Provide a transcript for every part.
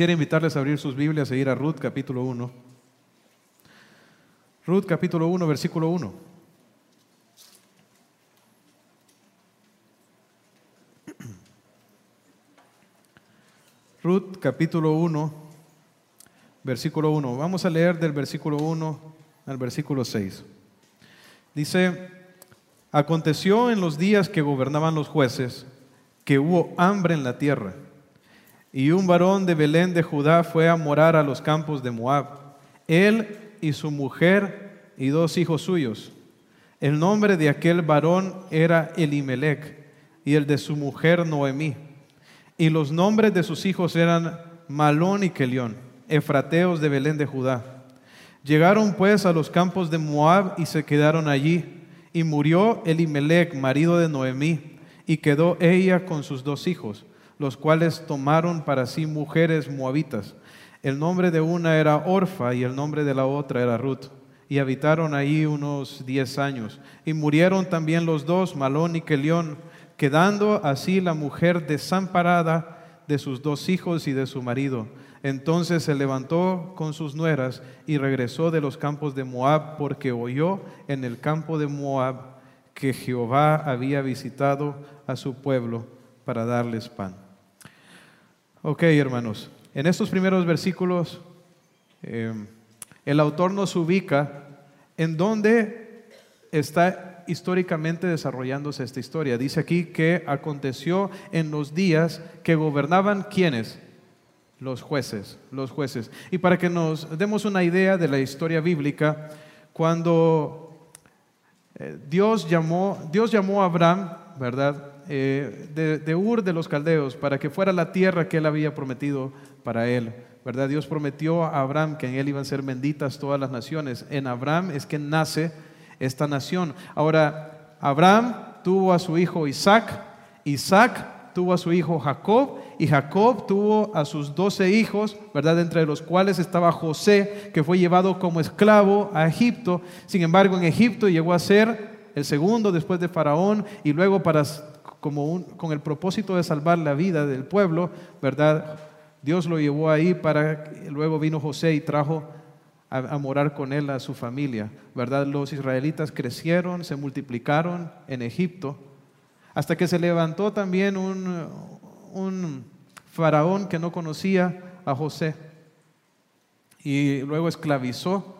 Quisiera invitarles a abrir sus Biblias e ir a Ruth capítulo 1. Ruth capítulo 1, versículo 1. Ruth capítulo 1, versículo 1. Vamos a leer del versículo 1 al versículo 6. Dice, aconteció en los días que gobernaban los jueces que hubo hambre en la tierra, y un varón de Belén de Judá fue a morar a los campos de Moab, él y su mujer y dos hijos suyos. El nombre de aquel varón era Elimelech y el de su mujer Noemí. Y los nombres de sus hijos eran Malón y Kelión, efrateos de Belén de Judá. Llegaron pues a los campos de Moab y se quedaron allí. Y murió Elimelech, marido de Noemí, y quedó ella con sus dos hijos, los cuales tomaron para sí mujeres moabitas. El nombre de una era Orfa y el nombre de la otra era Ruth. Y habitaron allí unos diez años. Y murieron también los dos, Malón y Kelión quedando así la mujer desamparada de sus dos hijos y de su marido. Entonces se levantó con sus nueras y regresó de los campos de Moab porque oyó en el campo de Moab que Jehová había visitado a su pueblo para darles pan. Ok, hermanos, en estos primeros versículos eh, el autor nos ubica en dónde está históricamente desarrollándose esta historia. Dice aquí que aconteció en los días que gobernaban quienes? Los jueces, los jueces. Y para que nos demos una idea de la historia bíblica, cuando eh, Dios llamó, Dios llamó a Abraham, ¿verdad? Eh, de, de Ur de los Caldeos, para que fuera la tierra que él había prometido para él. ¿verdad? Dios prometió a Abraham que en él iban a ser benditas todas las naciones. En Abraham es que nace esta nación. Ahora, Abraham tuvo a su hijo Isaac, Isaac tuvo a su hijo Jacob y Jacob tuvo a sus doce hijos, ¿verdad? Entre los cuales estaba José, que fue llevado como esclavo a Egipto. Sin embargo, en Egipto llegó a ser el segundo después de Faraón y luego para como con el propósito de salvar la vida del pueblo, ¿verdad? Dios lo llevó ahí para luego vino José y trajo a, morar con él, a su familia, ¿verdad? Los israelitas crecieron, se multiplicaron en Egipto, hasta que se levantó también un, un faraón que no conocía a José y luego esclavizó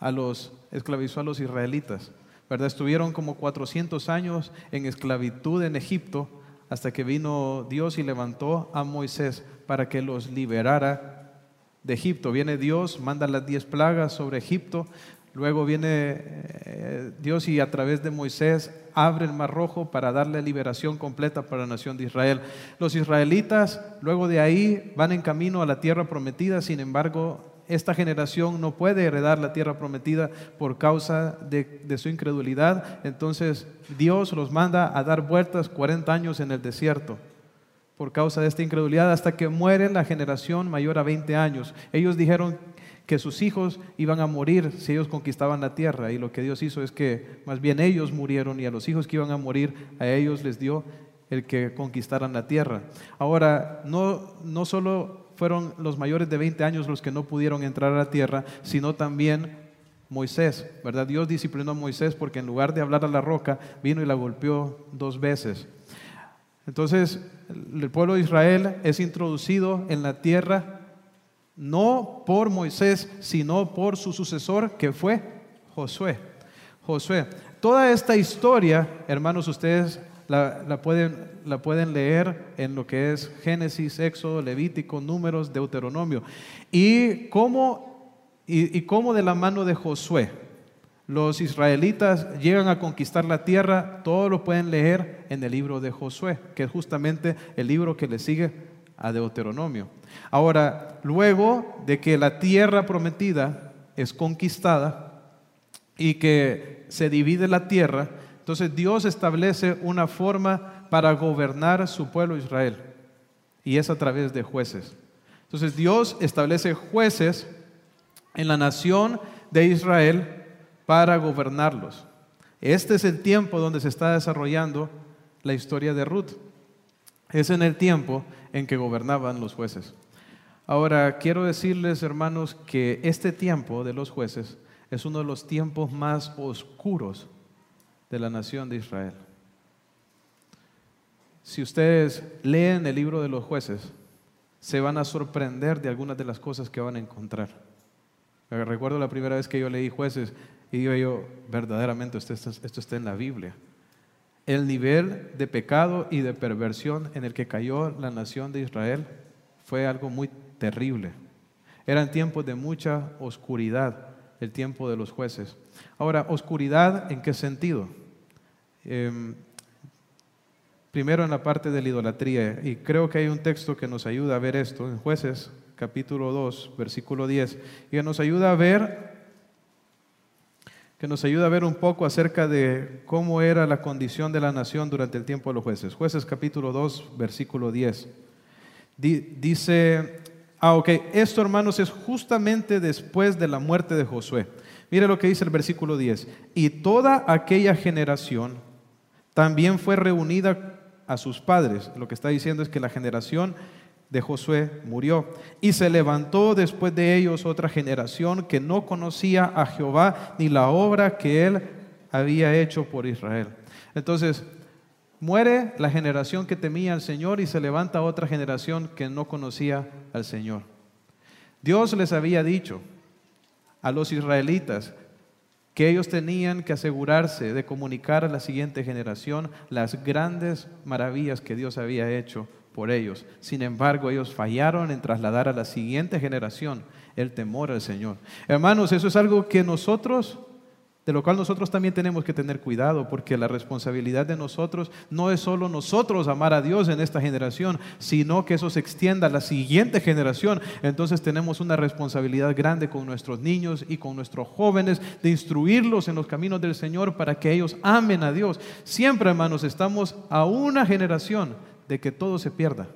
a los, esclavizó a los israelitas. ¿Verdad? Estuvieron como 400 años en esclavitud en Egipto hasta que vino Dios y levantó a Moisés para que los liberara de Egipto. Viene Dios, manda las diez plagas sobre Egipto. Luego viene eh, Dios y a través de Moisés abre el mar rojo para darle liberación completa para la nación de Israel. Los israelitas luego de ahí van en camino a la tierra prometida, sin embargo esta generación no puede heredar la tierra prometida por causa de, de, su incredulidad. Entonces Dios los manda a dar vueltas 40 años en el desierto por causa de esta incredulidad hasta que muere la generación mayor a 20 años. Ellos dijeron que sus hijos iban a morir si ellos conquistaban la tierra y lo que Dios hizo es que más bien ellos murieron y a los hijos que iban a morir a ellos les dio el que conquistaran la tierra. Ahora, no, no solo fueron los mayores de 20 años los que no pudieron entrar a la tierra, sino también Moisés, ¿verdad? Dios disciplinó a Moisés porque en lugar de hablar a la roca, vino y la golpeó dos veces. Entonces, el pueblo de Israel es introducido en la tierra no por Moisés, sino por su sucesor, que fue Josué. Josué. Toda esta historia, hermanos, ustedes la, pueden, la pueden leer en lo que es Génesis, Éxodo, Levítico, Números, Deuteronomio. Y cómo, y, y cómo de la mano de Josué, los israelitas llegan a conquistar la tierra, todo lo pueden leer en el libro de Josué, que es justamente el libro que le sigue a Deuteronomio. Ahora, luego de que la tierra prometida es conquistada y que se divide la tierra, entonces Dios establece una forma para gobernar su pueblo Israel, y es a través de jueces. Entonces Dios establece jueces en la nación de Israel para gobernarlos. Este es el tiempo donde se está desarrollando la historia de Ruth. Es en el tiempo en que gobernaban los jueces. Ahora, quiero decirles, hermanos, que este tiempo de los jueces es uno de los tiempos más oscuros de la nación de Israel. Si ustedes leen el libro de los jueces, se van a sorprender de algunas de las cosas que van a encontrar. Recuerdo la primera vez que yo leí jueces y digo yo, verdaderamente esto, esto está en la Biblia. El nivel de pecado y de perversión en el que cayó la nación de Israel fue algo muy terrible. Eran tiempos de mucha oscuridad, el tiempo de los jueces. Ahora, oscuridad en qué sentido? Em, primero en la parte de la idolatría, y creo que hay un texto que nos ayuda a ver esto, en jueces capítulo 2, versículo 10, y que nos ayuda a ver que nos ayuda a ver un poco acerca de cómo era la condición de la nación durante el tiempo de los jueces. Jueces capítulo 2, versículo 10. dice, Ah, ok. Esto, hermanos, es justamente después de la muerte de Josué. Mire lo que dice el versículo 10. Y toda aquella generación también fue reunida a sus padres. Lo que está diciendo es que la generación de Josué murió. Y se levantó después de ellos otra generación que no conocía a Jehová ni la obra que él había hecho por Israel. Entonces, Muere la generación que temía al Señor y se levanta otra generación que no conocía al Señor. Dios les había dicho a los israelitas que ellos tenían que asegurarse de comunicar a la siguiente generación las grandes maravillas que Dios había hecho por ellos. Sin embargo, ellos fallaron en trasladar a la siguiente generación el temor al Señor. Hermanos, eso es algo que nosotros de lo cual nosotros también tenemos que tener cuidado, porque la responsabilidad de nosotros no es solo nosotros amar a Dios en esta generación, sino que eso se extienda a la siguiente generación. Entonces tenemos una responsabilidad grande con nuestros niños y con nuestros jóvenes de instruirlos en los caminos del Señor para que ellos amen a Dios. Siempre, hermanos, estamos a una generación de que todo se pierda.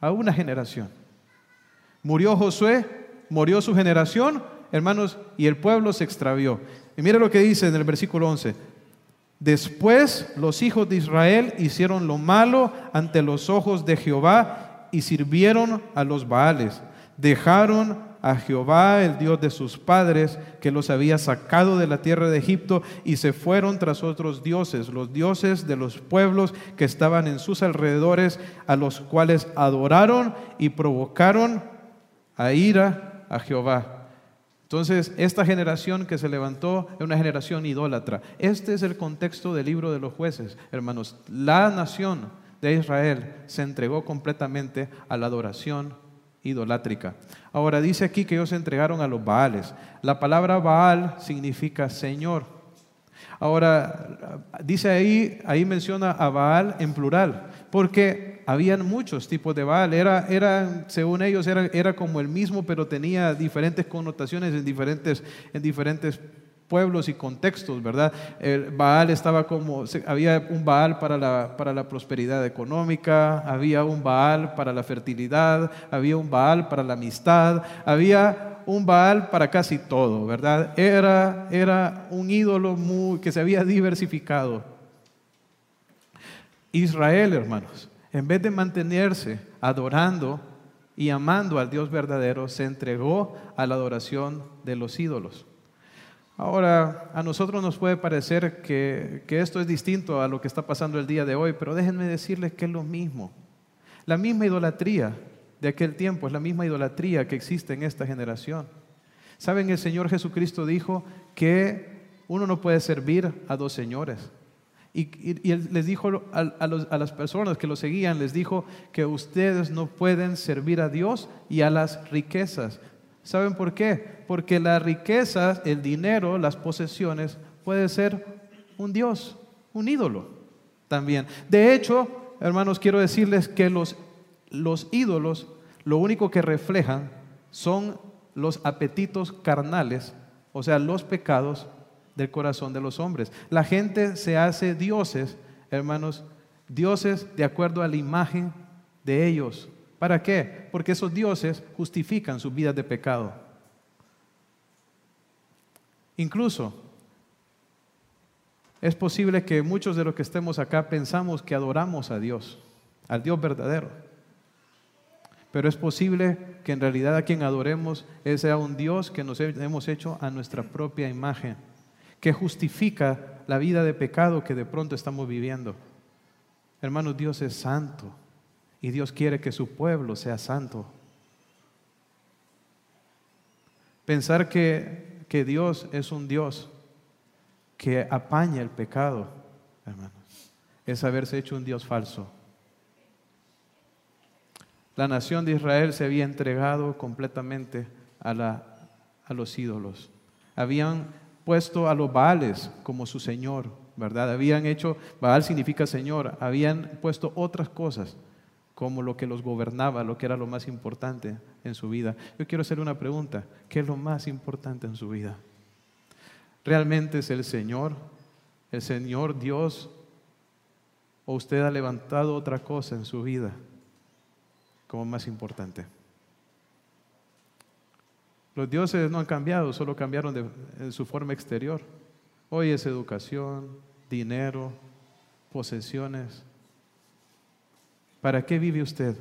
A una generación. Murió Josué, murió su generación hermanos, y el pueblo se extravió. Y mire lo que dice en el versículo 11. Después los hijos de Israel hicieron lo malo ante los ojos de Jehová y sirvieron a los Baales. Dejaron a Jehová, el Dios de sus padres, que los había sacado de la tierra de Egipto, y se fueron tras otros dioses, los dioses de los pueblos que estaban en sus alrededores, a los cuales adoraron y provocaron a ira a Jehová. Entonces, esta generación que se levantó es una generación idólatra. Este es el contexto del libro de los jueces, hermanos. La nación de Israel se entregó completamente a la adoración idolátrica. Ahora dice aquí que ellos se entregaron a los Baales. La palabra Baal significa Señor. Ahora, dice ahí, ahí menciona a Baal en plural, porque habían muchos tipos de Baal. Era, era según ellos, era, era, como el mismo, pero tenía diferentes connotaciones en diferentes, en diferentes pueblos y contextos, ¿verdad? El Baal estaba como, había un Baal para la, para la prosperidad económica, había un Baal para la fertilidad, había un Baal para la amistad, había un Baal para casi todo, ¿verdad? Era, era un ídolo muy, que se había diversificado. Israel, hermanos, en vez de mantenerse adorando y amando al Dios verdadero, se entregó a la adoración de los ídolos. Ahora, a nosotros nos puede parecer que, esto es distinto a lo que está pasando el día de hoy, pero déjenme decirles que es lo mismo. La misma idolatría de aquel tiempo es la misma idolatría que existe en esta generación. Saben, el Señor Jesucristo dijo que uno no puede servir a dos señores. Y, les dijo a, las personas que lo seguían, les dijo que ustedes no pueden servir a Dios y a las riquezas. ¿Saben por qué? Porque la riqueza, el dinero, las posesiones, puede ser un Dios, un ídolo también. De hecho, hermanos, quiero decirles que los, los ídolos lo único que reflejan son los apetitos carnales, o sea, los pecados del corazón de los hombres. La gente se hace dioses, hermanos, dioses de acuerdo a la imagen de ellos. ¿Para qué? Porque esos dioses justifican sus vidas de pecado. Incluso es posible que muchos de los que estemos acá pensamos que adoramos a Dios, al Dios verdadero. Pero es posible que en realidad a quien adoremos sea un Dios que nos hemos hecho a nuestra propia imagen, que justifica la vida de pecado que de pronto estamos viviendo. Hermanos, Dios es santo y Dios quiere que su pueblo sea santo. Pensar que, que Dios es un Dios que apaña el pecado, hermanos, es haberse hecho un Dios falso. La nación de Israel se había entregado completamente a, la, a los ídolos. Habían puesto a los Baales como su Señor, ¿verdad? Habían hecho, Baal significa Señor, habían puesto otras cosas como lo que los gobernaba, lo que era lo más importante en su vida. Yo quiero hacer una pregunta, ¿qué es lo más importante en su vida? ¿Realmente es el Señor, el Señor Dios, o usted ha levantado otra cosa en su vida como más importante? Los dioses no han cambiado, solo cambiaron de, su forma exterior. Hoy es educación, dinero, posesiones. ¿Para qué vive usted?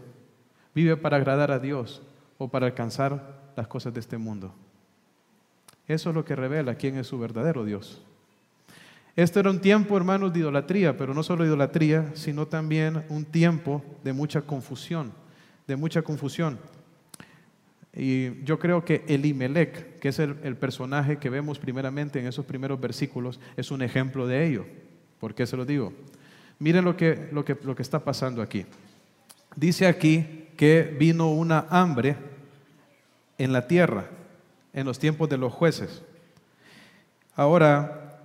¿Vive para agradar a Dios o para alcanzar las cosas de este mundo? Eso es lo que revela quién es su verdadero Dios. Este era un tiempo, hermanos, de idolatría, pero no solo idolatría, sino también un tiempo de mucha confusión, de mucha confusión. Y yo creo que Elimelech, que es el, personaje que vemos primeramente en esos primeros versículos, es un ejemplo de ello. ¿Por qué se lo digo? Miren lo que, lo que, lo que está pasando aquí. Dice aquí que vino una hambre en la tierra en los tiempos de los jueces. Ahora,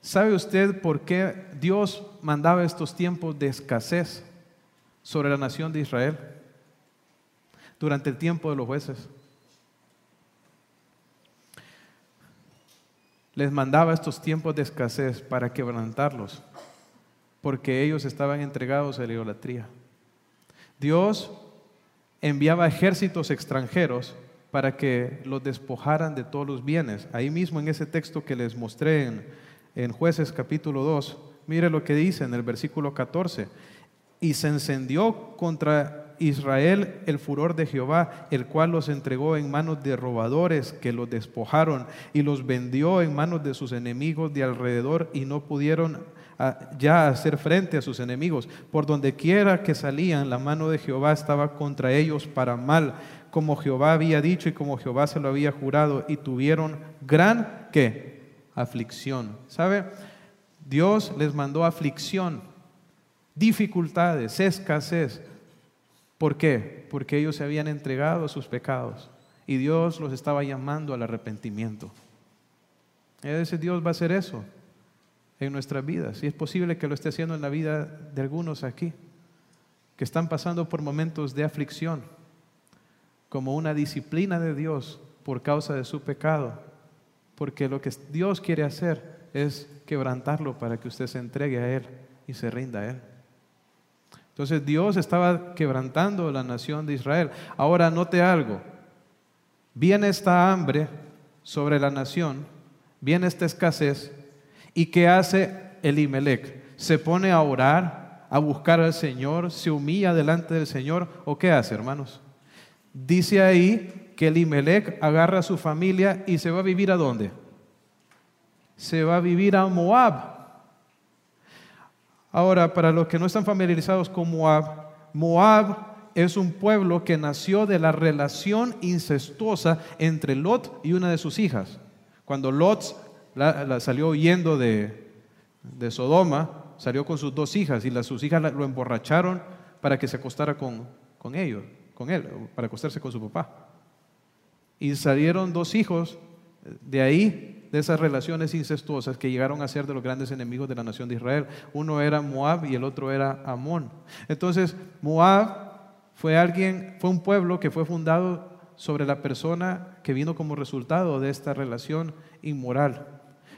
¿sabe usted por qué Dios mandaba estos tiempos de escasez sobre la nación de Israel durante el tiempo de los jueces? Les mandaba estos tiempos de escasez para quebrantarlos, porque ellos estaban entregados a la idolatría. Dios enviaba ejércitos extranjeros para que los despojaran de todos los bienes. Ahí mismo en ese texto que les mostré en, jueces capítulo 2, mire lo que dice en el versículo 14. Y se encendió contra Israel el furor de Jehová, el cual los entregó en manos de robadores que los despojaron y los vendió en manos de sus enemigos de alrededor y no pudieron ah, ya hacer frente a sus enemigos. Por donde quiera que salían, la mano de Jehová estaba contra ellos para mal como Jehová había dicho y como Jehová se lo había jurado, y tuvieron gran, ¿qué? Aflicción. ¿Sabe? Dios les mandó aflicción, dificultades, escasez. ¿Por qué? Porque ellos se habían entregado a sus pecados y Dios los estaba llamando al arrepentimiento. Ese Dios va a hacer eso en nuestras vidas y es posible que lo esté haciendo en la vida de algunos aquí que están pasando por momentos de aflicción como una disciplina de Dios por causa de su pecado, porque lo que Dios quiere hacer es quebrantarlo para que usted se entregue a Él y se rinda a Él. Entonces Dios estaba quebrantando la nación de Israel. Ahora note algo, viene esta hambre sobre la nación, viene esta escasez, ¿y qué hace Elimelech? Se pone a orar, a buscar al Señor, se humilla delante del Señor, ¿o qué hace, hermanos? Dice ahí que Elimelech agarra a su familia y se va a vivir a dónde? Se va a vivir a Moab. Ahora, para los que no están familiarizados con Moab, Moab es un pueblo que nació de la relación incestuosa entre Lot y una de sus hijas. Cuando Lot salió huyendo de, Sodoma, salió con sus dos hijas y las, sus hijas lo emborracharon para que se acostara con, con ellos con él, para acostarse con su papá. Y salieron dos hijos de ahí, de esas relaciones incestuosas que llegaron a ser de los grandes enemigos de la nación de Israel. Uno era Moab y el otro era Amón. Entonces, Moab fue alguien, fue un pueblo que fue fundado sobre la persona que vino como resultado de esta relación inmoral.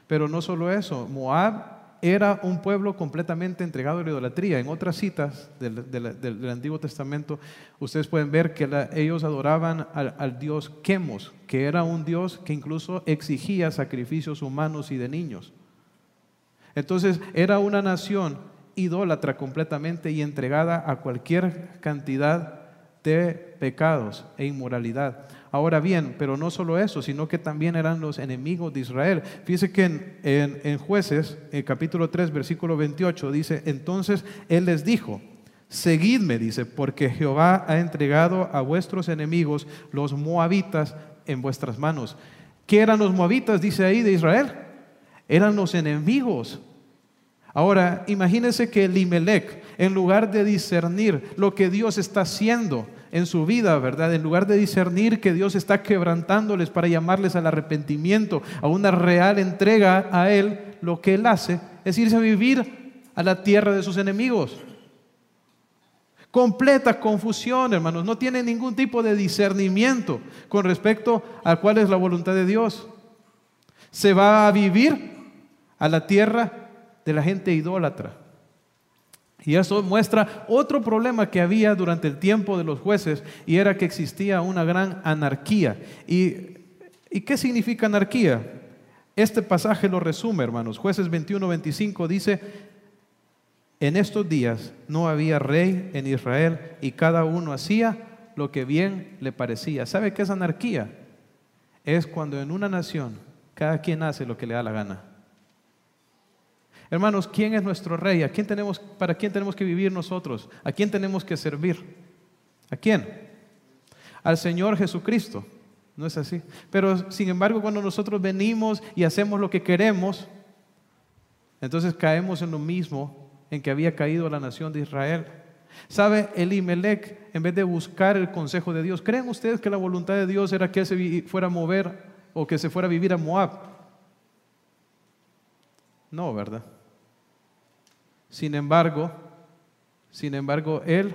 Pero no solo eso, Moab era un pueblo completamente entregado a la idolatría. En otras citas del, Antiguo Testamento, ustedes pueden ver que ellos adoraban al, al, dios Quemos, que era un dios que incluso exigía sacrificios humanos y de niños. Entonces, era una nación idólatra completamente y entregada a cualquier cantidad de pecados e inmoralidad. Ahora bien, pero no solo eso, sino que también eran los enemigos de Israel. Fíjese que en, en, jueces, en capítulo 3, versículo 28, dice, entonces Él les dijo, seguidme, dice, porque Jehová ha entregado a vuestros enemigos, los moabitas, en vuestras manos. ¿Qué eran los moabitas, dice ahí, de Israel? Eran los enemigos. Ahora, imagínense que Limelech, en lugar de discernir lo que Dios está haciendo, en su vida, ¿verdad? En lugar de discernir que Dios está quebrantándoles para llamarles al arrepentimiento, a una real entrega a Él, lo que Él hace es irse a vivir a la tierra de sus enemigos. Completa confusión, hermanos. No tiene ningún tipo de discernimiento con respecto a cuál es la voluntad de Dios. Se va a vivir a la tierra de la gente idólatra. Y eso muestra otro problema que había durante el tiempo de los jueces y era que existía una gran anarquía. ¿Y, qué significa anarquía? Este pasaje lo resume, hermanos. Jueces 21-25 dice, en estos días no había rey en Israel y cada uno hacía lo que bien le parecía. ¿Sabe qué es anarquía? Es cuando en una nación cada quien hace lo que le da la gana. Hermanos, ¿quién es nuestro rey? ¿A quién tenemos, ¿Para quién tenemos que vivir nosotros? ¿A quién tenemos que servir? ¿A quién? Al Señor Jesucristo. ¿No es así? Pero sin embargo, cuando nosotros venimos y hacemos lo que queremos, entonces caemos en lo mismo en que había caído la nación de Israel. ¿Sabe? Elimelech, en vez de buscar el consejo de Dios, ¿creen ustedes que la voluntad de Dios era que él se fuera a mover o que se fuera a vivir a Moab? No, ¿verdad? Sin embargo, sin embargo, él,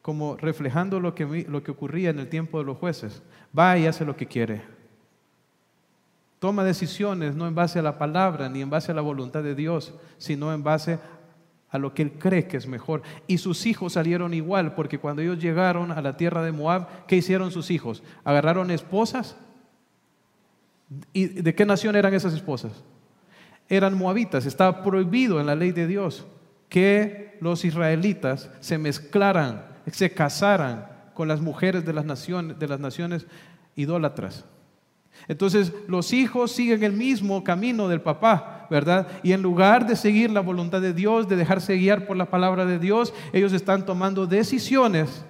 como reflejando lo que, lo que ocurría en el tiempo de los jueces, va y hace lo que quiere. Toma decisiones no en base a la palabra ni en base a la voluntad de Dios, sino en base a lo que él cree que es mejor. Y sus hijos salieron igual, porque cuando ellos llegaron a la tierra de Moab, ¿qué hicieron sus hijos? ¿Agarraron esposas? ¿Y de qué nación eran esas esposas? Eran moabitas. Estaba prohibido en la ley de Dios que los israelitas se mezclaran, se casaran con las mujeres de las naciones, de las naciones idólatras. Entonces los hijos siguen el mismo camino del papá, ¿verdad? Y en lugar de seguir la voluntad de Dios, de dejarse guiar por la palabra de Dios, ellos están tomando decisiones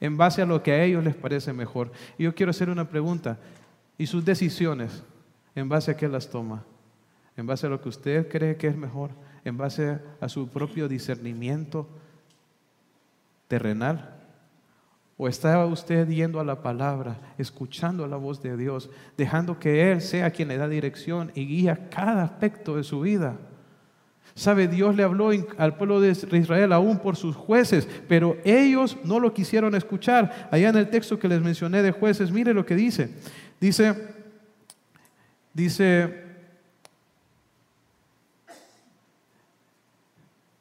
en base a lo que a ellos les parece mejor. Y yo quiero hacer una pregunta. ¿Y sus decisiones, en base a qué las toma? En base a lo que usted cree que es mejor, en base a su propio discernimiento terrenal? ¿O está usted yendo a la palabra, escuchando la voz de Dios, dejando que Él sea quien le da dirección y guía cada aspecto de su vida? Sabe, Dios le habló al pueblo de Israel aún por sus jueces, pero ellos no lo quisieron escuchar. Allá en el texto que les mencioné de jueces, mire lo que dice. Dice, dice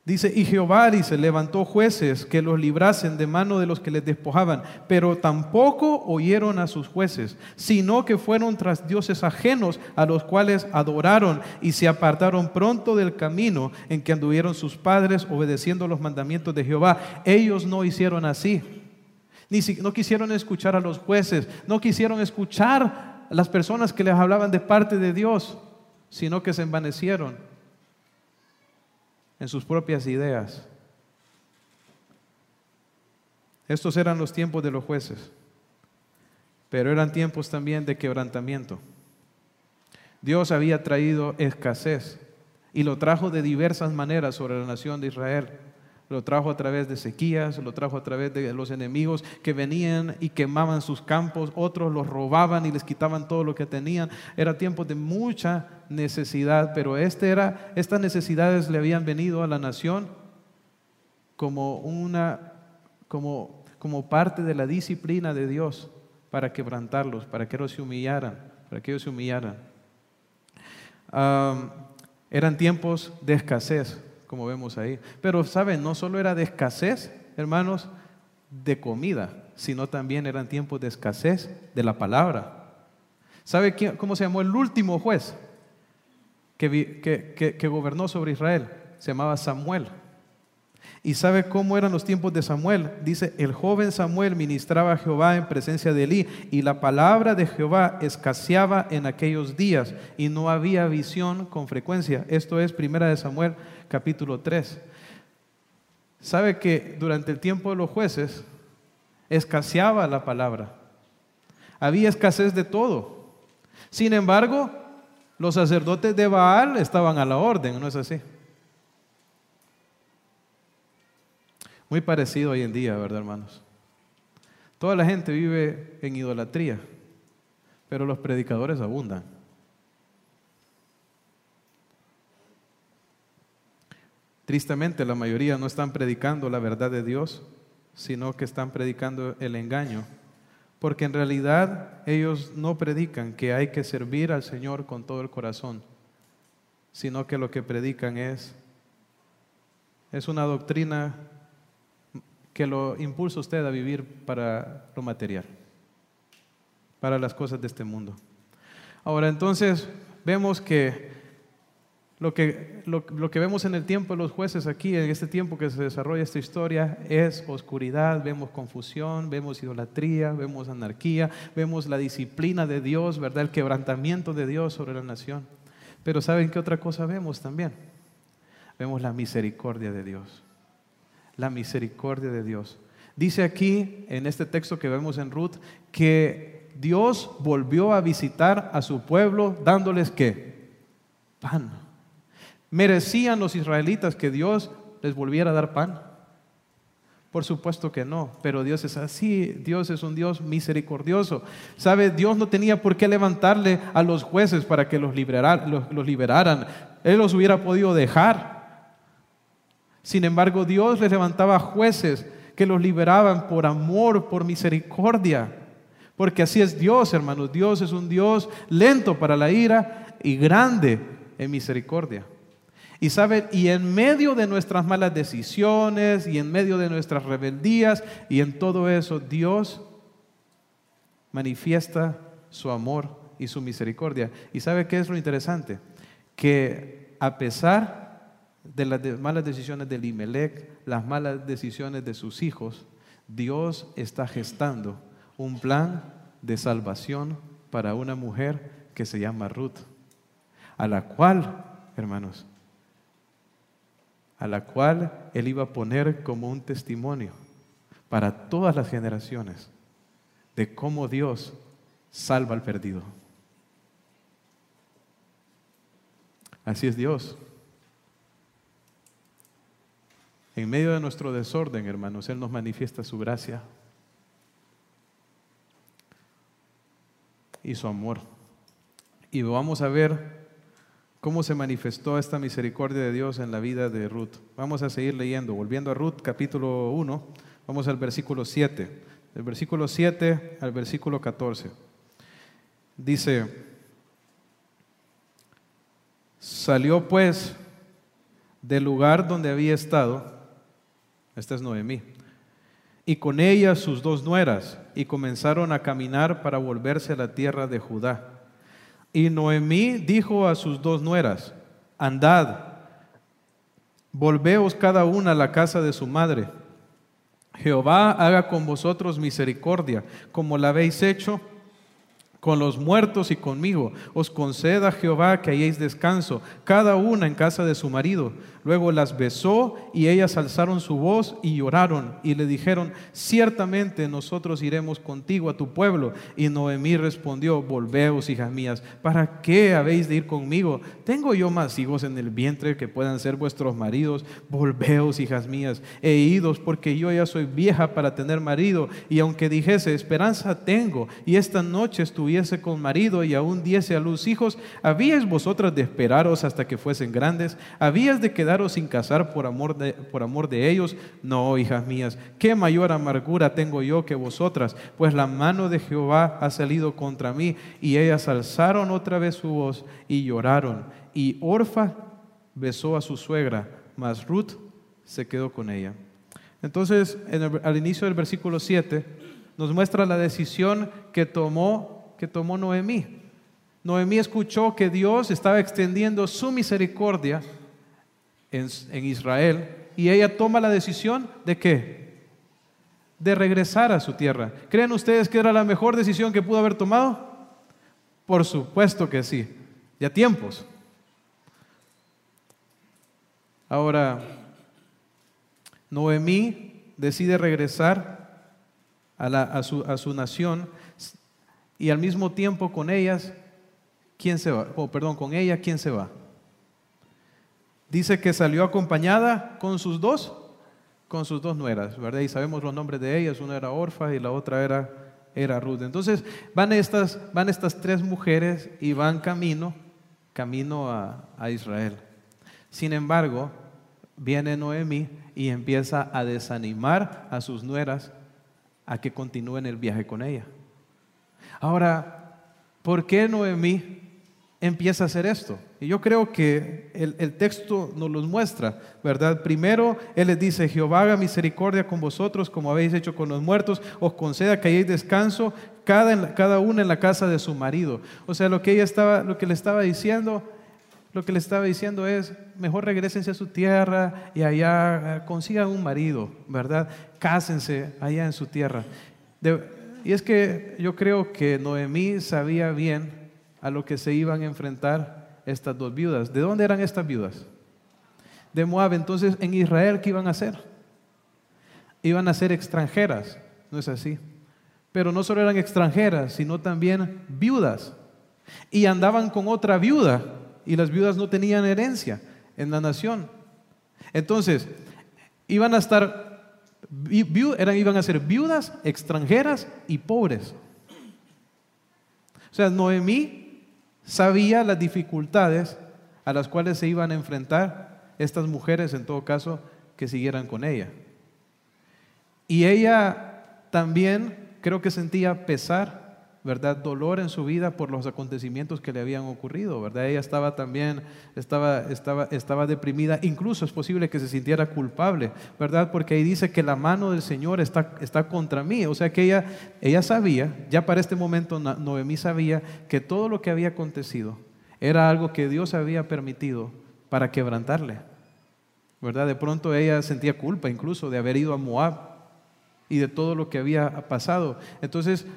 Dice, y Jehová dice, levantó jueces que los librasen de mano de los que les despojaban, pero tampoco oyeron a sus jueces, sino que fueron tras dioses ajenos a los cuales adoraron y se apartaron pronto del camino en que anduvieron sus padres obedeciendo los mandamientos de Jehová. Ellos no hicieron así. Ni si, no quisieron escuchar a los jueces, no quisieron escuchar a las personas que les hablaban de parte de Dios, sino que se envanecieron en sus propias ideas. Estos eran los tiempos de los jueces, pero eran tiempos también de quebrantamiento. Dios había traído escasez y lo trajo de diversas maneras sobre la nación de Israel. Lo trajo a través de sequías, lo trajo a través de los enemigos que venían y quemaban sus campos, otros los robaban y les quitaban todo lo que tenían. Era tiempo de mucha necesidad, pero este era, estas necesidades le habían venido a la nación como una, como, como parte de la disciplina de Dios para quebrantarlos, para que ellos se humillaran, para que ellos se humillaran. eran tiempos de escasez como vemos ahí. Pero, ¿saben? No solo era de escasez, hermanos, de comida, sino también eran tiempos de escasez de la palabra. ¿Sabe cómo se llamó el último juez que, que, que, gobernó sobre Israel? Se llamaba Samuel. ¿Y sabe cómo eran los tiempos de Samuel? Dice, el joven Samuel ministraba a Jehová en presencia de Elí y la palabra de Jehová escaseaba en aquellos días y no había visión con frecuencia. Esto es Primera de Samuel capítulo 3. ¿Sabe que durante el tiempo de los jueces escaseaba la palabra? Había escasez de todo. Sin embargo, los sacerdotes de Baal estaban a la orden, ¿no es así? Muy parecido hoy en día, ¿verdad, hermanos? Toda la gente vive en idolatría, pero los predicadores abundan. Tristemente, la mayoría no están predicando la verdad de Dios, sino que están predicando el engaño, porque en realidad ellos no predican que hay que servir al Señor con todo el corazón, sino que lo que predican es es una doctrina que lo impulsa usted a vivir para lo material, para las cosas de este mundo. Ahora entonces vemos que lo que, lo, que vemos en el tiempo de los jueces aquí, en este tiempo que se desarrolla esta historia, es oscuridad, vemos confusión, vemos idolatría, vemos anarquía, vemos la disciplina de Dios, ¿verdad? El quebrantamiento de Dios sobre la nación. Pero ¿saben qué otra cosa vemos también? Vemos la misericordia de Dios la misericordia de Dios. Dice aquí, en este texto que vemos en Ruth, que Dios volvió a visitar a su pueblo dándoles qué? Pan. ¿Merecían los israelitas que Dios les volviera a dar pan? Por supuesto que no, pero Dios es así, Dios es un Dios misericordioso. ¿Sabe? Dios no tenía por qué levantarle a los jueces para que los, los liberaran. Él los hubiera podido dejar, sin embargo, Dios les levantaba jueces que los liberaban por amor, por misericordia. Porque así es Dios, hermanos. Dios es un Dios lento para la ira y grande en misericordia. Y saben, y en medio de nuestras malas decisiones y en medio de nuestras rebeldías y en todo eso, Dios manifiesta su amor y su misericordia. ¿Y sabe qué es lo interesante? Que a pesar de las malas decisiones de Limelec, las malas decisiones de sus hijos, Dios está gestando un plan de salvación para una mujer que se llama Ruth, a la cual, hermanos, a la cual Él iba a poner como un testimonio para todas las generaciones de cómo Dios salva al perdido. Así es Dios. En medio de nuestro desorden, hermanos, Él nos manifiesta su gracia y su amor. Y vamos a ver cómo se manifestó esta misericordia de Dios en la vida de Ruth. Vamos a seguir leyendo, volviendo a Ruth capítulo 1, vamos al versículo 7, del versículo 7 al versículo 14. Dice, salió pues del lugar donde había estado, esta es Noemí. Y con ella sus dos nueras, y comenzaron a caminar para volverse a la tierra de Judá. Y Noemí dijo a sus dos nueras, andad, volveos cada una a la casa de su madre. Jehová haga con vosotros misericordia, como la habéis hecho con los muertos y conmigo. Os conceda Jehová que hayáis descanso, cada una en casa de su marido. Luego las besó y ellas alzaron su voz y lloraron y le dijeron, ciertamente nosotros iremos contigo a tu pueblo. Y Noemí respondió, volveos, hijas mías, ¿para qué habéis de ir conmigo? Tengo yo más hijos en el vientre que puedan ser vuestros maridos. Volveos, hijas mías, e idos, porque yo ya soy vieja para tener marido. Y aunque dijese, esperanza tengo, y esta noche estuviese con marido y aún diese a luz hijos, ¿habíais vosotras de esperaros hasta que fuesen grandes? ¿Habías de quedar sin casar por amor, de, por amor de ellos? No, hijas mías, qué mayor amargura tengo yo que vosotras, pues la mano de Jehová ha salido contra mí. Y ellas alzaron otra vez su voz y lloraron. Y Orfa besó a su suegra, mas Ruth se quedó con ella. Entonces, al inicio del versículo 7, nos muestra la decisión que tomó, que tomó Noemí. Noemí escuchó que Dios estaba extendiendo su misericordia en, Israel y ella toma la decisión de qué? De regresar a su tierra. ¿Creen ustedes que era la mejor decisión que pudo haber tomado? Por supuesto que sí. Ya tiempos. Ahora, Noemí decide regresar a, su, a, su, nación y al mismo tiempo con ellas, ¿quién se va? Oh, perdón, con ella, ¿quién se va? Dice que salió acompañada con sus dos, con sus dos nueras, ¿verdad? Y sabemos los nombres de ellas, una era Orfa y la otra era, era Ruth. Entonces van estas, van estas tres mujeres y van camino, camino a, a Israel. Sin embargo, viene Noemí y empieza a desanimar a sus nueras a que continúen el viaje con ella. Ahora, ¿por qué Noemí empieza a hacer esto. Y yo creo que el, texto nos los muestra, ¿verdad? Primero, Él les dice, Jehová haga misericordia con vosotros como habéis hecho con los muertos, os conceda que hayáis descanso cada, cada una en la casa de su marido. O sea, lo que ella estaba, lo que le estaba diciendo, lo que le estaba diciendo es, mejor regresense a su tierra y allá eh, consigan un marido, ¿verdad? Cásense allá en su tierra. Y es que yo creo que Noemí sabía bien a lo que se iban a enfrentar estas dos viudas. ¿De dónde eran estas viudas? De Moab. Entonces, en Israel, ¿qué iban a hacer? Iban a ser extranjeras, ¿no es así? Pero no solo eran extranjeras, sino también viudas. Y andaban con otra viuda, y las viudas no tenían herencia en la nación. Entonces, iban a estar, eran, iban a ser viudas, extranjeras y pobres. O sea, Noemí sabía las dificultades a las cuales se iban a enfrentar estas mujeres, en todo caso, que siguieran con ella. Y ella también creo que sentía pesar ¿verdad? Dolor en su vida por los acontecimientos que le habían ocurrido, ¿verdad? Ella estaba también, estaba, estaba, estaba deprimida, incluso es posible que se sintiera culpable, ¿verdad? Porque ahí dice que la mano del Señor está, está contra mí, o sea que ella, ella sabía, ya para este momento Noemí sabía que todo lo que había acontecido era algo que Dios había permitido para quebrantarle, ¿verdad? De pronto ella sentía culpa incluso de haber ido a Moab y de todo lo que había pasado. Entonces,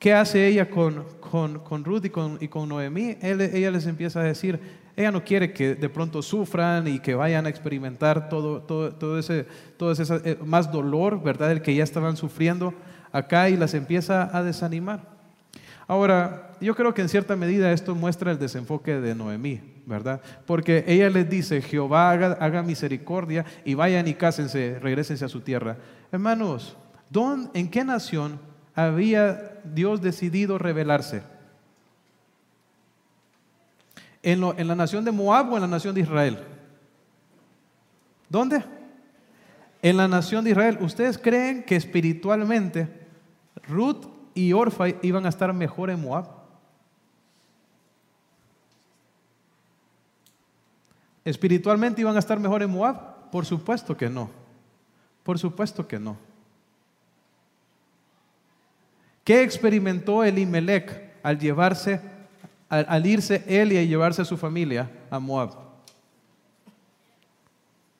¿Qué hace ella con, con, Ruth y con, y con Noemí? ella les empieza a decir, ella no quiere que de pronto sufran y que vayan a experimentar todo, todo, todo ese, todo ese eh, más dolor, ¿verdad? El que ya estaban sufriendo acá y las empieza a desanimar. Ahora, yo creo que en cierta medida esto muestra el desenfoque de Noemí, ¿verdad? Porque ella les dice, Jehová haga, haga misericordia y vayan y cásense, regresense a su tierra. Hermanos, ¿en qué nación había Dios decidido revelarse? ¿En, ¿En, la nación de Moab o en la nación de Israel? ¿Dónde? En la nación de Israel. ¿Ustedes creen que espiritualmente Ruth y Orfa iban a estar mejor en Moab? ¿Espiritualmente iban a estar mejor en Moab? Por supuesto que no. Por supuesto que no. ¿Qué experimentó Elimelech al llevarse, al, irse él y llevarse a su familia a Moab?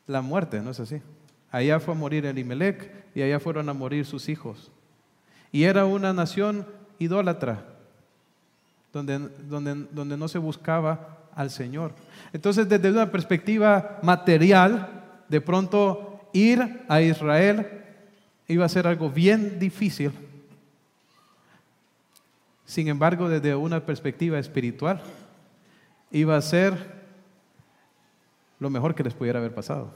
La muerte, ¿no es así? Allá fue a morir Elimelech y allá fueron a morir sus hijos. Y era una nación idólatra, donde, donde, donde no se buscaba al Señor. Entonces, desde una perspectiva material, de pronto ir a Israel iba a ser algo bien difícil sin embargo, desde una perspectiva espiritual, iba a ser lo mejor que les pudiera haber pasado.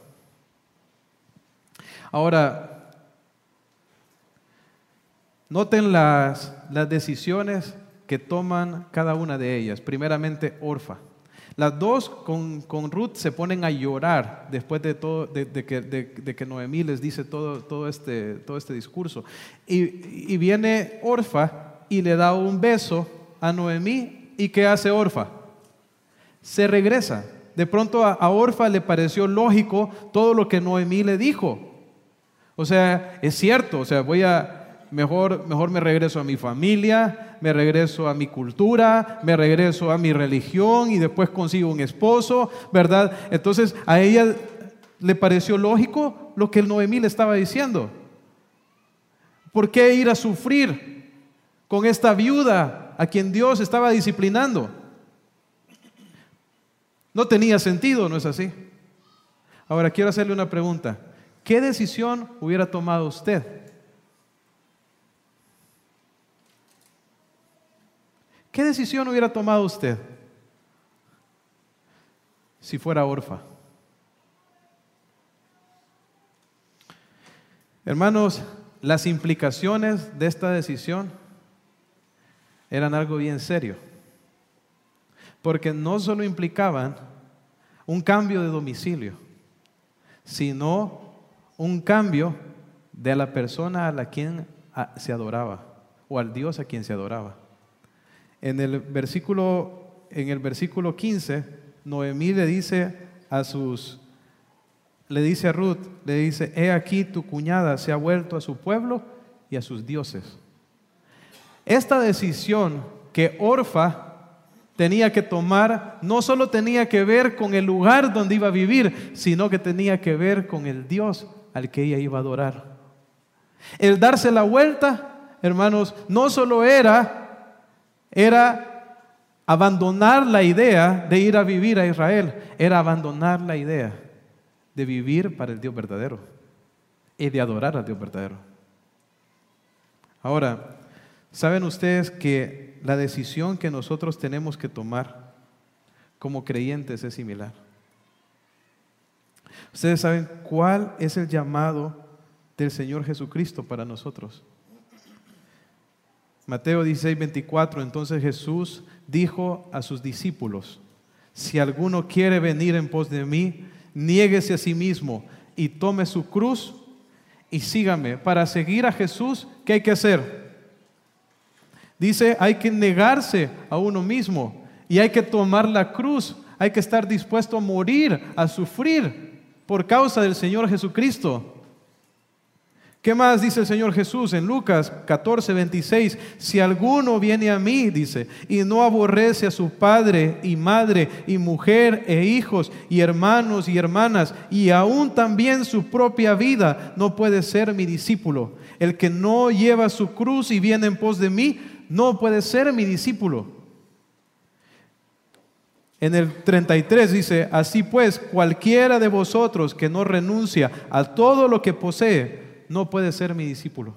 Ahora, noten las, las decisiones que toman cada una de ellas. Primeramente, Orfa. Las dos con, con, Ruth se ponen a llorar después de, todo, que, de, que, Noemí les dice todo, todo, este, todo este discurso. Y, y viene Orfa y le da un beso a Noemí. ¿Y qué hace Orfa? Se regresa. De pronto a, Orfa le pareció lógico todo lo que Noemí le dijo. O sea, es cierto, o sea, voy a, mejor, mejor me regreso a mi familia, me regreso a mi cultura, me regreso a mi religión y después consigo un esposo, ¿verdad? Entonces a ella le pareció lógico lo que Noemí le estaba diciendo. ¿Por qué ir a sufrir con esta viuda a quien Dios estaba disciplinando? No tenía sentido, ¿no es así? Ahora quiero hacerle una pregunta. ¿Qué decisión hubiera tomado usted? ¿Qué decisión hubiera tomado usted si fuera orfa? Hermanos, las implicaciones de esta decisión eran algo bien serio, porque no solo implicaban un cambio de domicilio, sino un cambio de la persona a la quien se adoraba o al Dios a quien se adoraba. En el versículo, en el versículo 15, Noemí le dice a sus, le dice a Ruth, le dice, he aquí tu cuñada se ha vuelto a su pueblo y a sus dioses. Esta decisión que Orfa tenía que tomar no solo tenía que ver con el lugar donde iba a vivir, sino que tenía que ver con el Dios al que ella iba a adorar. El darse la vuelta, hermanos, no solo era, era abandonar la idea de ir a vivir a Israel, era abandonar la idea de vivir para el Dios verdadero y de adorar al Dios verdadero. Ahora, ¿saben ustedes que la decisión que nosotros tenemos que tomar como creyentes es similar? Ustedes saben cuál es el llamado del Señor Jesucristo para nosotros. Mateo 16, 24, entonces Jesús dijo a sus discípulos, si alguno quiere venir en pos de mí, niéguese a sí mismo y tome su cruz y sígame. Para seguir a Jesús, ¿qué hay que hacer? Dice, hay que negarse a uno mismo y hay que tomar la cruz, hay que estar dispuesto a morir, a sufrir por causa del Señor Jesucristo. ¿Qué más dice el Señor Jesús en Lucas 14, 26? Si alguno viene a mí, dice, y no aborrece a su padre y madre y mujer e hijos y hermanos y hermanas y aún también su propia vida, no puede ser mi discípulo. El que no lleva su cruz y viene en pos de mí, no puede ser mi discípulo. En el 33 dice, así pues, cualquiera de vosotros que no renuncia a todo lo que posee, no puede ser mi discípulo.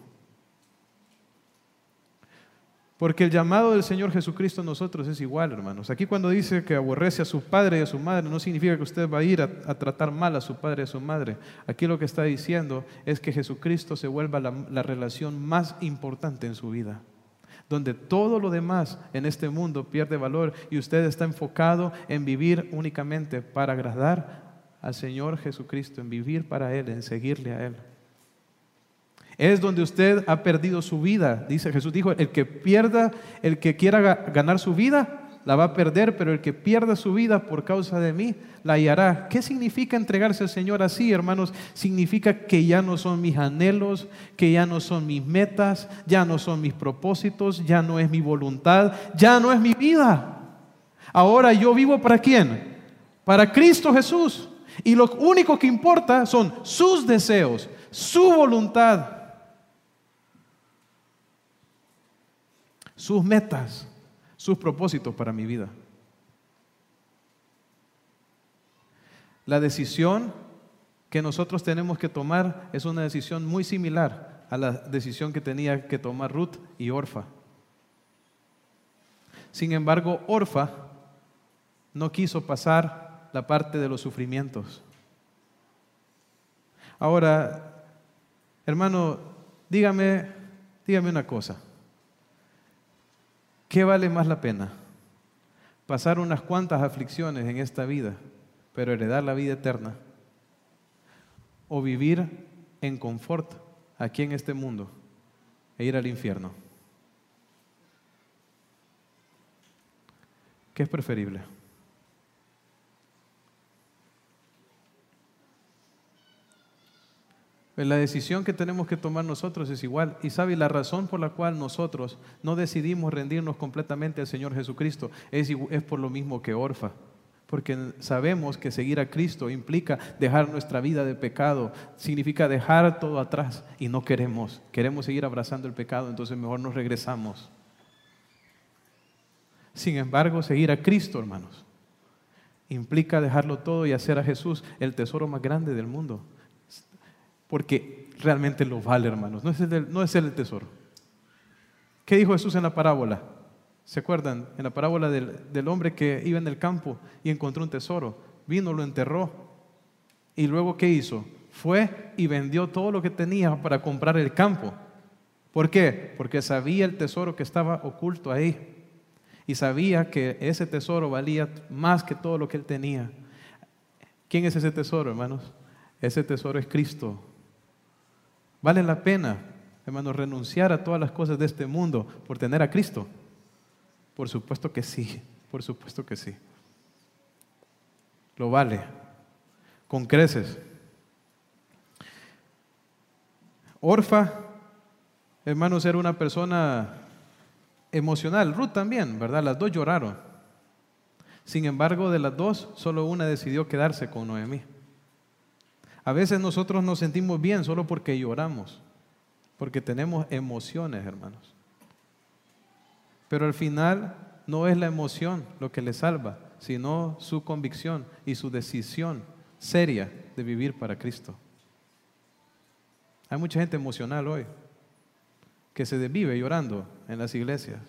Porque el llamado del Señor Jesucristo a nosotros es igual, hermanos. Aquí cuando dice que aborrece a su padre y a su madre, no significa que usted va a ir a, tratar mal a su padre y a su madre. Aquí lo que está diciendo es que Jesucristo se vuelva la relación más importante en su vida donde todo lo demás en este mundo pierde valor y usted está enfocado en vivir únicamente para agradar al Señor Jesucristo, en vivir para Él, en seguirle a Él. Es donde usted ha perdido su vida, dice Jesús, dijo, el que pierda, el que quiera ganar su vida, la va a perder, pero el que pierda su vida por causa de mí, la hallará. ¿Qué significa entregarse al Señor así, hermanos? Significa que ya no son mis anhelos, que ya no son mis metas, ya no son mis propósitos, ya no es mi voluntad, ya no es mi vida. Ahora yo vivo para quién? Para Cristo Jesús. Y lo único que importa son sus deseos, su voluntad, sus metas sus propósitos para mi vida. La decisión que nosotros tenemos que tomar es una decisión muy similar a la decisión que tenía que tomar Ruth y Orfa. Sin embargo, Orfa no quiso pasar la parte de los sufrimientos. Ahora, hermano, dígame, dígame una cosa. ¿Qué vale más la pena? Pasar unas cuantas aflicciones en esta vida, pero heredar la vida eterna. O vivir en confort aquí en este mundo e ir al infierno. ¿Qué es preferible? La decisión que tenemos que tomar nosotros es igual. Y sabe, la razón por la cual nosotros no decidimos rendirnos completamente al Señor Jesucristo es, es por lo mismo que Orfa. porque sabemos que seguir a Cristo implica dejar nuestra vida de pecado, significa dejar todo atrás y no queremos, queremos seguir abrazando el pecado, entonces mejor nos regresamos. Sin embargo, seguir a Cristo, hermanos, implica dejarlo todo y hacer a Jesús el tesoro más grande del mundo, porque realmente lo vale, hermanos, no es el, no es el tesoro. ¿Qué dijo Jesús en la parábola? ¿Se acuerdan? En la parábola del, hombre que iba en el campo y encontró un tesoro. Vino, lo enterró. Y luego, ¿qué hizo? Fue y vendió todo lo que tenía para comprar el campo. ¿Por qué? Porque sabía el tesoro que estaba oculto ahí. Y sabía que ese tesoro valía más que todo lo que él tenía. ¿Quién es ese tesoro, hermanos? Ese tesoro es Cristo. Vale la pena, hermanos, renunciar a todas las cosas de este mundo por tener a Cristo. Por supuesto que sí, por supuesto que sí. Lo vale. Con creces. Orfa, hermanos, era una persona emocional. Ruth también, ¿verdad? Las dos lloraron. Sin embargo, de las dos, solo una decidió quedarse con Noemí. A veces nosotros nos sentimos bien solo porque lloramos, porque tenemos emociones, hermanos. Pero al final no es la emoción lo que le salva, sino su convicción y su decisión seria de vivir para Cristo. Hay mucha gente emocional hoy que se desvive llorando en las iglesias,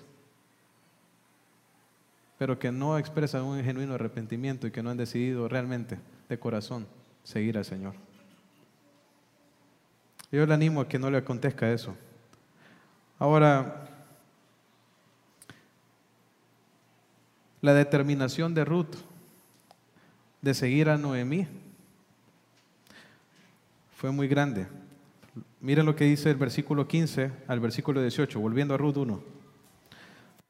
pero que no expresan un genuino arrepentimiento y que no han decidido realmente de corazón seguir al Señor. Yo le animo a que no le acontezca eso. Ahora, la determinación de Ruth de seguir a Noemí fue muy grande. Miren lo que dice el versículo 15 al versículo 18, volviendo a Ruth 1.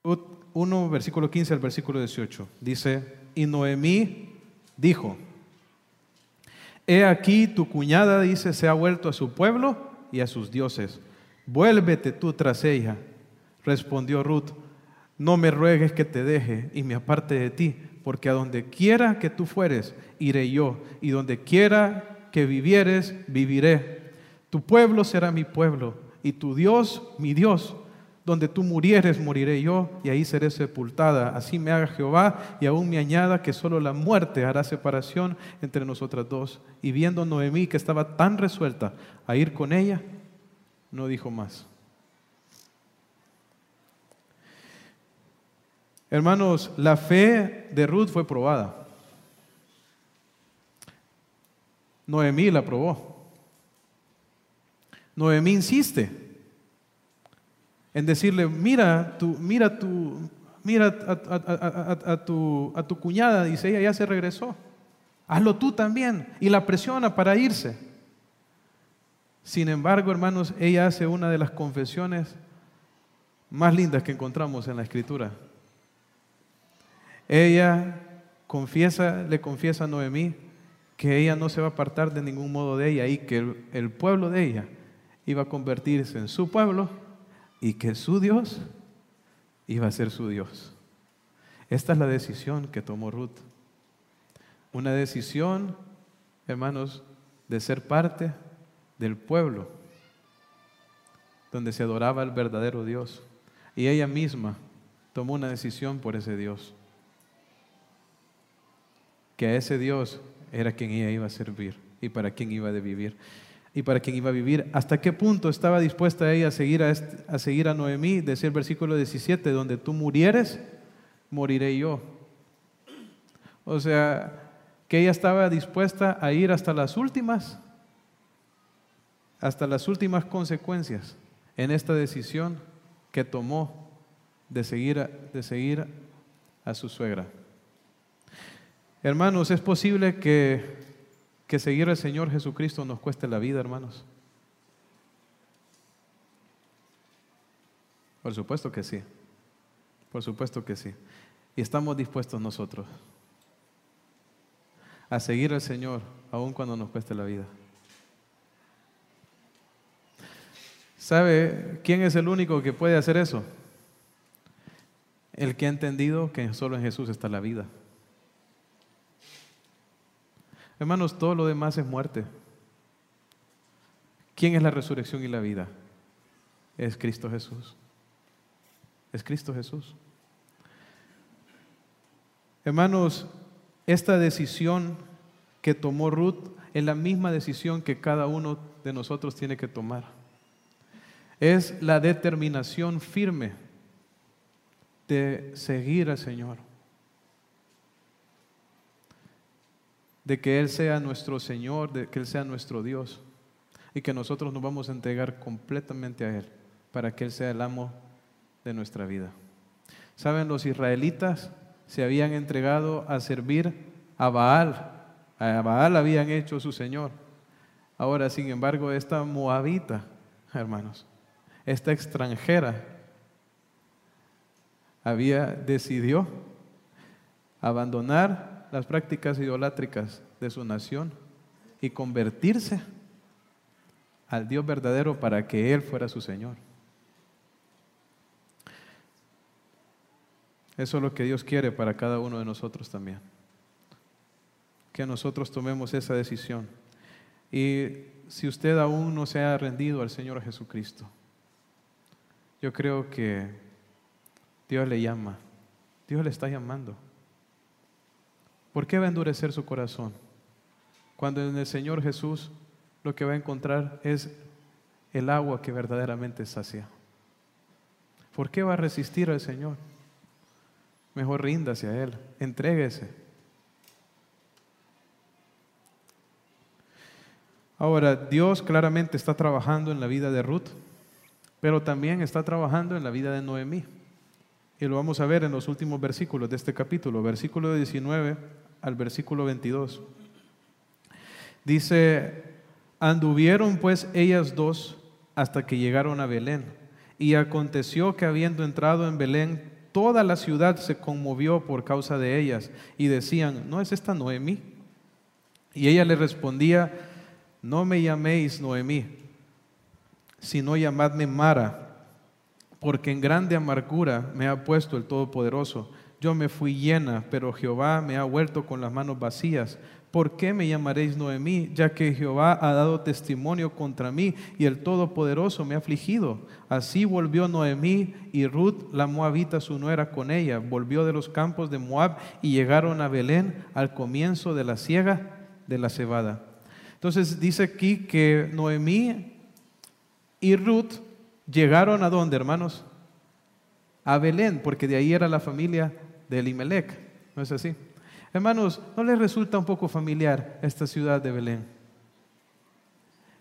Ruth 1, versículo 15 al versículo 18. Dice, y Noemí dijo, he aquí tu cuñada, dice, se ha vuelto a su pueblo y a sus dioses. Vuélvete tú tras ella. Respondió Ruth, no me ruegues que te deje y me aparte de ti, porque a donde quiera que tú fueres, iré yo, y donde quiera que vivieres, viviré. Tu pueblo será mi pueblo, y tu Dios mi Dios. Donde tú murieres, moriré yo, y ahí seré sepultada. Así me haga Jehová, y aún me añada que solo la muerte hará separación entre nosotras dos. Y viendo Noemí que estaba tan resuelta a ir con ella, no dijo más. Hermanos, la fe de Ruth fue probada. Noemí la probó. Noemí insiste en decirle, mira, tu, mira, tu, mira a, tu, a tu cuñada, dice ella, ya se regresó. Hazlo tú también. Y la presiona para irse. Sin embargo, hermanos, ella hace una de las confesiones más lindas que encontramos en la escritura. Ella confiesa, le confiesa a Noemí que ella no se va a apartar de ningún modo de ella y que el, pueblo de ella iba a convertirse en su pueblo y que su Dios iba a ser su Dios. Esta es la decisión que tomó Ruth. Una decisión, hermanos, de ser parte del pueblo donde se adoraba al verdadero Dios. Y ella misma tomó una decisión por ese Dios que a ese Dios era quien ella iba a servir y para quien iba a vivir y para quien iba a vivir. ¿Hasta qué punto estaba dispuesta ella a seguir a, a seguir a Noemí? Decía el versículo 17, donde tú murieres, moriré yo. O sea, que ella estaba dispuesta a ir hasta las últimas, hasta las últimas consecuencias en esta decisión que tomó de seguir, de seguir a su suegra. Hermanos, ¿es posible que, que seguir al Señor Jesucristo nos cueste la vida, hermanos? Por supuesto que sí. Por supuesto que sí. Y estamos dispuestos nosotros a seguir al Señor aun cuando nos cueste la vida. ¿Sabe quién es el único que puede hacer eso? El que ha entendido que solo en Jesús está la vida. Hermanos, todo lo demás es muerte. ¿Quién es la resurrección y la vida? Es Cristo Jesús. Es Cristo Jesús. Hermanos, esta decisión que tomó Ruth es la misma decisión que cada uno de nosotros tiene que tomar. Es la determinación firme de seguir al Señor. De que Él sea nuestro Señor, de que Él sea nuestro Dios. Y que nosotros nos vamos a entregar completamente a Él para que Él sea el amo de nuestra vida. Saben, los israelitas se habían entregado a servir a Baal. A Baal habían hecho su Señor. Ahora, sin embargo, esta moabita, hermanos, esta extranjera, había decidió abandonar las prácticas idolátricas de su nación y convertirse al Dios verdadero para que Él fuera su Señor. Eso es lo que Dios quiere para cada uno de nosotros también. Que nosotros tomemos esa decisión. Y si usted aún no se ha rendido al Señor Jesucristo, yo creo que Dios le llama. Dios le está llamando. ¿Por qué va a endurecer su corazón? Cuando en el Señor Jesús lo que va a encontrar es el agua que verdaderamente sacia. ¿Por qué va a resistir al Señor? Mejor ríndase a Él, entréguese. Ahora, Dios claramente está trabajando en la vida de Ruth, pero también está trabajando en la vida de Noemí. Y lo vamos a ver en los últimos versículos de este capítulo, versículo 19 al versículo 22. Dice, anduvieron pues ellas dos hasta que llegaron a Belén. Y aconteció que habiendo entrado en Belén, toda la ciudad se conmovió por causa de ellas y decían, ¿no es esta Noemí? Y ella le respondía, no me llaméis Noemí, sino llamadme Mara, porque en grande amargura me ha puesto el Todopoderoso. Yo me fui llena, pero Jehová me ha vuelto con las manos vacías. ¿Por qué me llamaréis Noemí? Ya que Jehová ha dado testimonio contra mí y el Todopoderoso me ha afligido. Así volvió Noemí y Ruth, la moabita, su nuera, con ella. Volvió de los campos de Moab y llegaron a Belén al comienzo de la siega de la cebada. Entonces dice aquí que Noemí y Ruth llegaron a dónde, hermanos? A Belén, porque de ahí era la familia de Elimelech. ¿No es así? Hermanos, ¿no les resulta un poco familiar esta ciudad de Belén?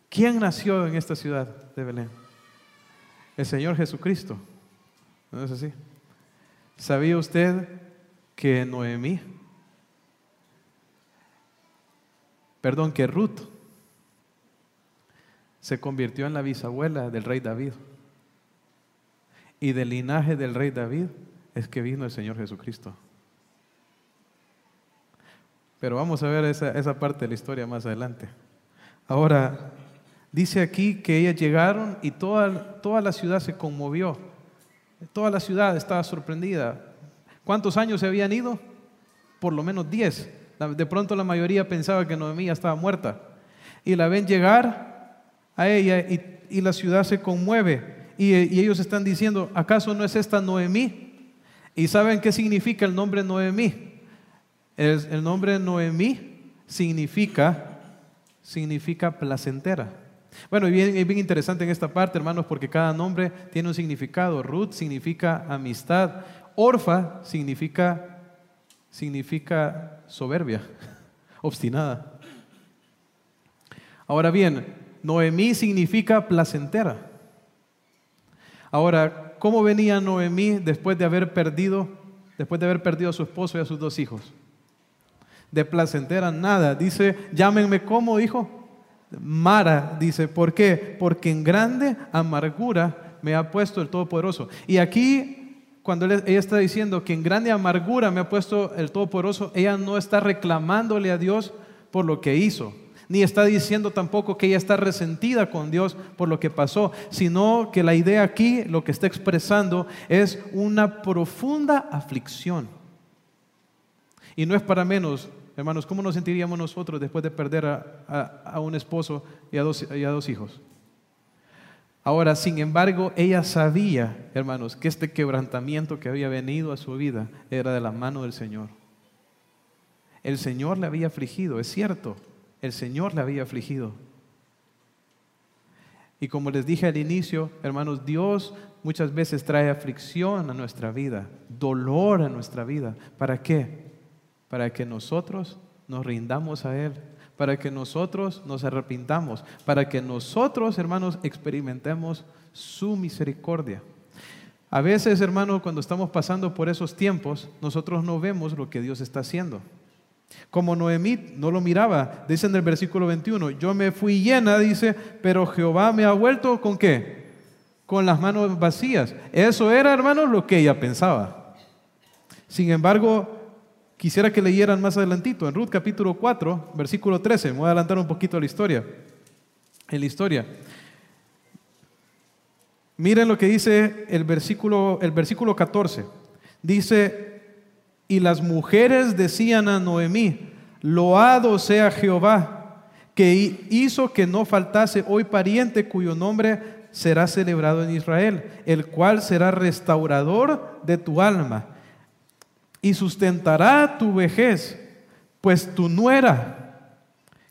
¿Quién nació en esta ciudad de Belén? El Señor Jesucristo. ¿No es así? ¿Sabía usted que Noemí, perdón, que Ruth se convirtió en la bisabuela del rey David? Y del linaje del rey David es que vino el Señor Jesucristo. Pero vamos a ver esa, parte de la historia más adelante. Ahora, dice aquí que ellas llegaron y toda, toda la ciudad se conmovió. Toda la ciudad estaba sorprendida. ¿Cuántos años se habían ido? Por lo menos diez. De pronto la mayoría pensaba que Noemí ya estaba muerta. Y la ven llegar a ella y, la ciudad se conmueve. Y, ellos están diciendo, ¿acaso no es esta Noemí? ¿Y saben qué significa el nombre Noemí? El, nombre Noemí significa, significa placentera. Bueno, y bien, es bien interesante en esta parte, hermanos, porque cada nombre tiene un significado. Ruth significa amistad. Orfa significa, significa soberbia, obstinada. Ahora bien, Noemí significa placentera. Ahora, ¿cómo venía Noemí después de haber perdido, después de haber perdido a su esposo y a sus dos hijos? de placentera, nada. Dice, llámenme como, hijo. Mara, dice, ¿por qué? Porque en grande amargura me ha puesto el Todopoderoso. Y aquí, cuando ella está diciendo que en grande amargura me ha puesto el Todopoderoso, ella no está reclamándole a Dios por lo que hizo, ni está diciendo tampoco que ella está resentida con Dios por lo que pasó, sino que la idea aquí, lo que está expresando, es una profunda aflicción. Y no es para menos, Hermanos, ¿cómo nos sentiríamos nosotros después de perder a, un esposo y a, dos, y a dos hijos? Ahora, sin embargo, ella sabía, hermanos, que este quebrantamiento que había venido a su vida era de la mano del Señor. El Señor le había afligido, es cierto, el Señor le había afligido. Y como les dije al inicio, hermanos, Dios muchas veces trae aflicción a nuestra vida, dolor a nuestra vida. ¿Para qué? Para que nosotros nos rindamos a Él, para que nosotros nos arrepintamos, para que nosotros, hermanos, experimentemos su misericordia. A veces, hermanos, cuando estamos pasando por esos tiempos, nosotros no vemos lo que Dios está haciendo. Como Noemí no lo miraba, dice en el versículo 21, yo me fui llena, dice, pero Jehová me ha vuelto con qué? Con las manos vacías. Eso era, hermanos, lo que ella pensaba. Sin embargo, quisiera que leyeran más adelantito, en Ruth capítulo 4, versículo 13, me voy a adelantar un poquito a la historia. En la historia. Miren lo que dice el versículo, el versículo 14. Dice, y las mujeres decían a Noemí, loado sea Jehová, que hizo que no faltase hoy pariente cuyo nombre será celebrado en Israel, el cual será restaurador de tu alma y sustentará tu vejez, pues tu nuera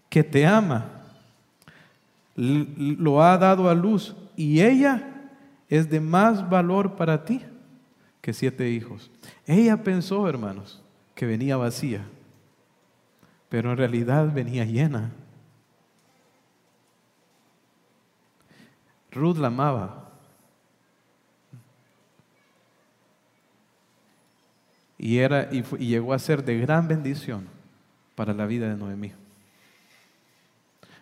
que te ama lo ha dado a luz y ella es de más valor para ti que siete hijos. Ella pensó, hermanos, que venía vacía, pero en realidad venía llena. Ruth la amaba. Y, era, y, y llegó a ser de gran bendición para la vida de Noemí.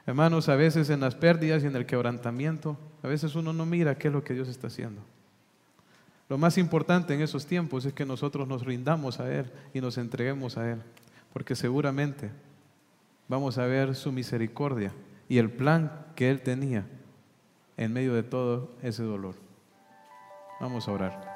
Hermanos, a veces en las pérdidas y en el quebrantamiento, a veces uno no mira qué es lo que Dios está haciendo. Lo más importante en esos tiempos es que nosotros nos rindamos a Él y nos entreguemos a Él, porque seguramente vamos a ver su misericordia y el plan que Él tenía en medio de todo ese dolor. Vamos a orar.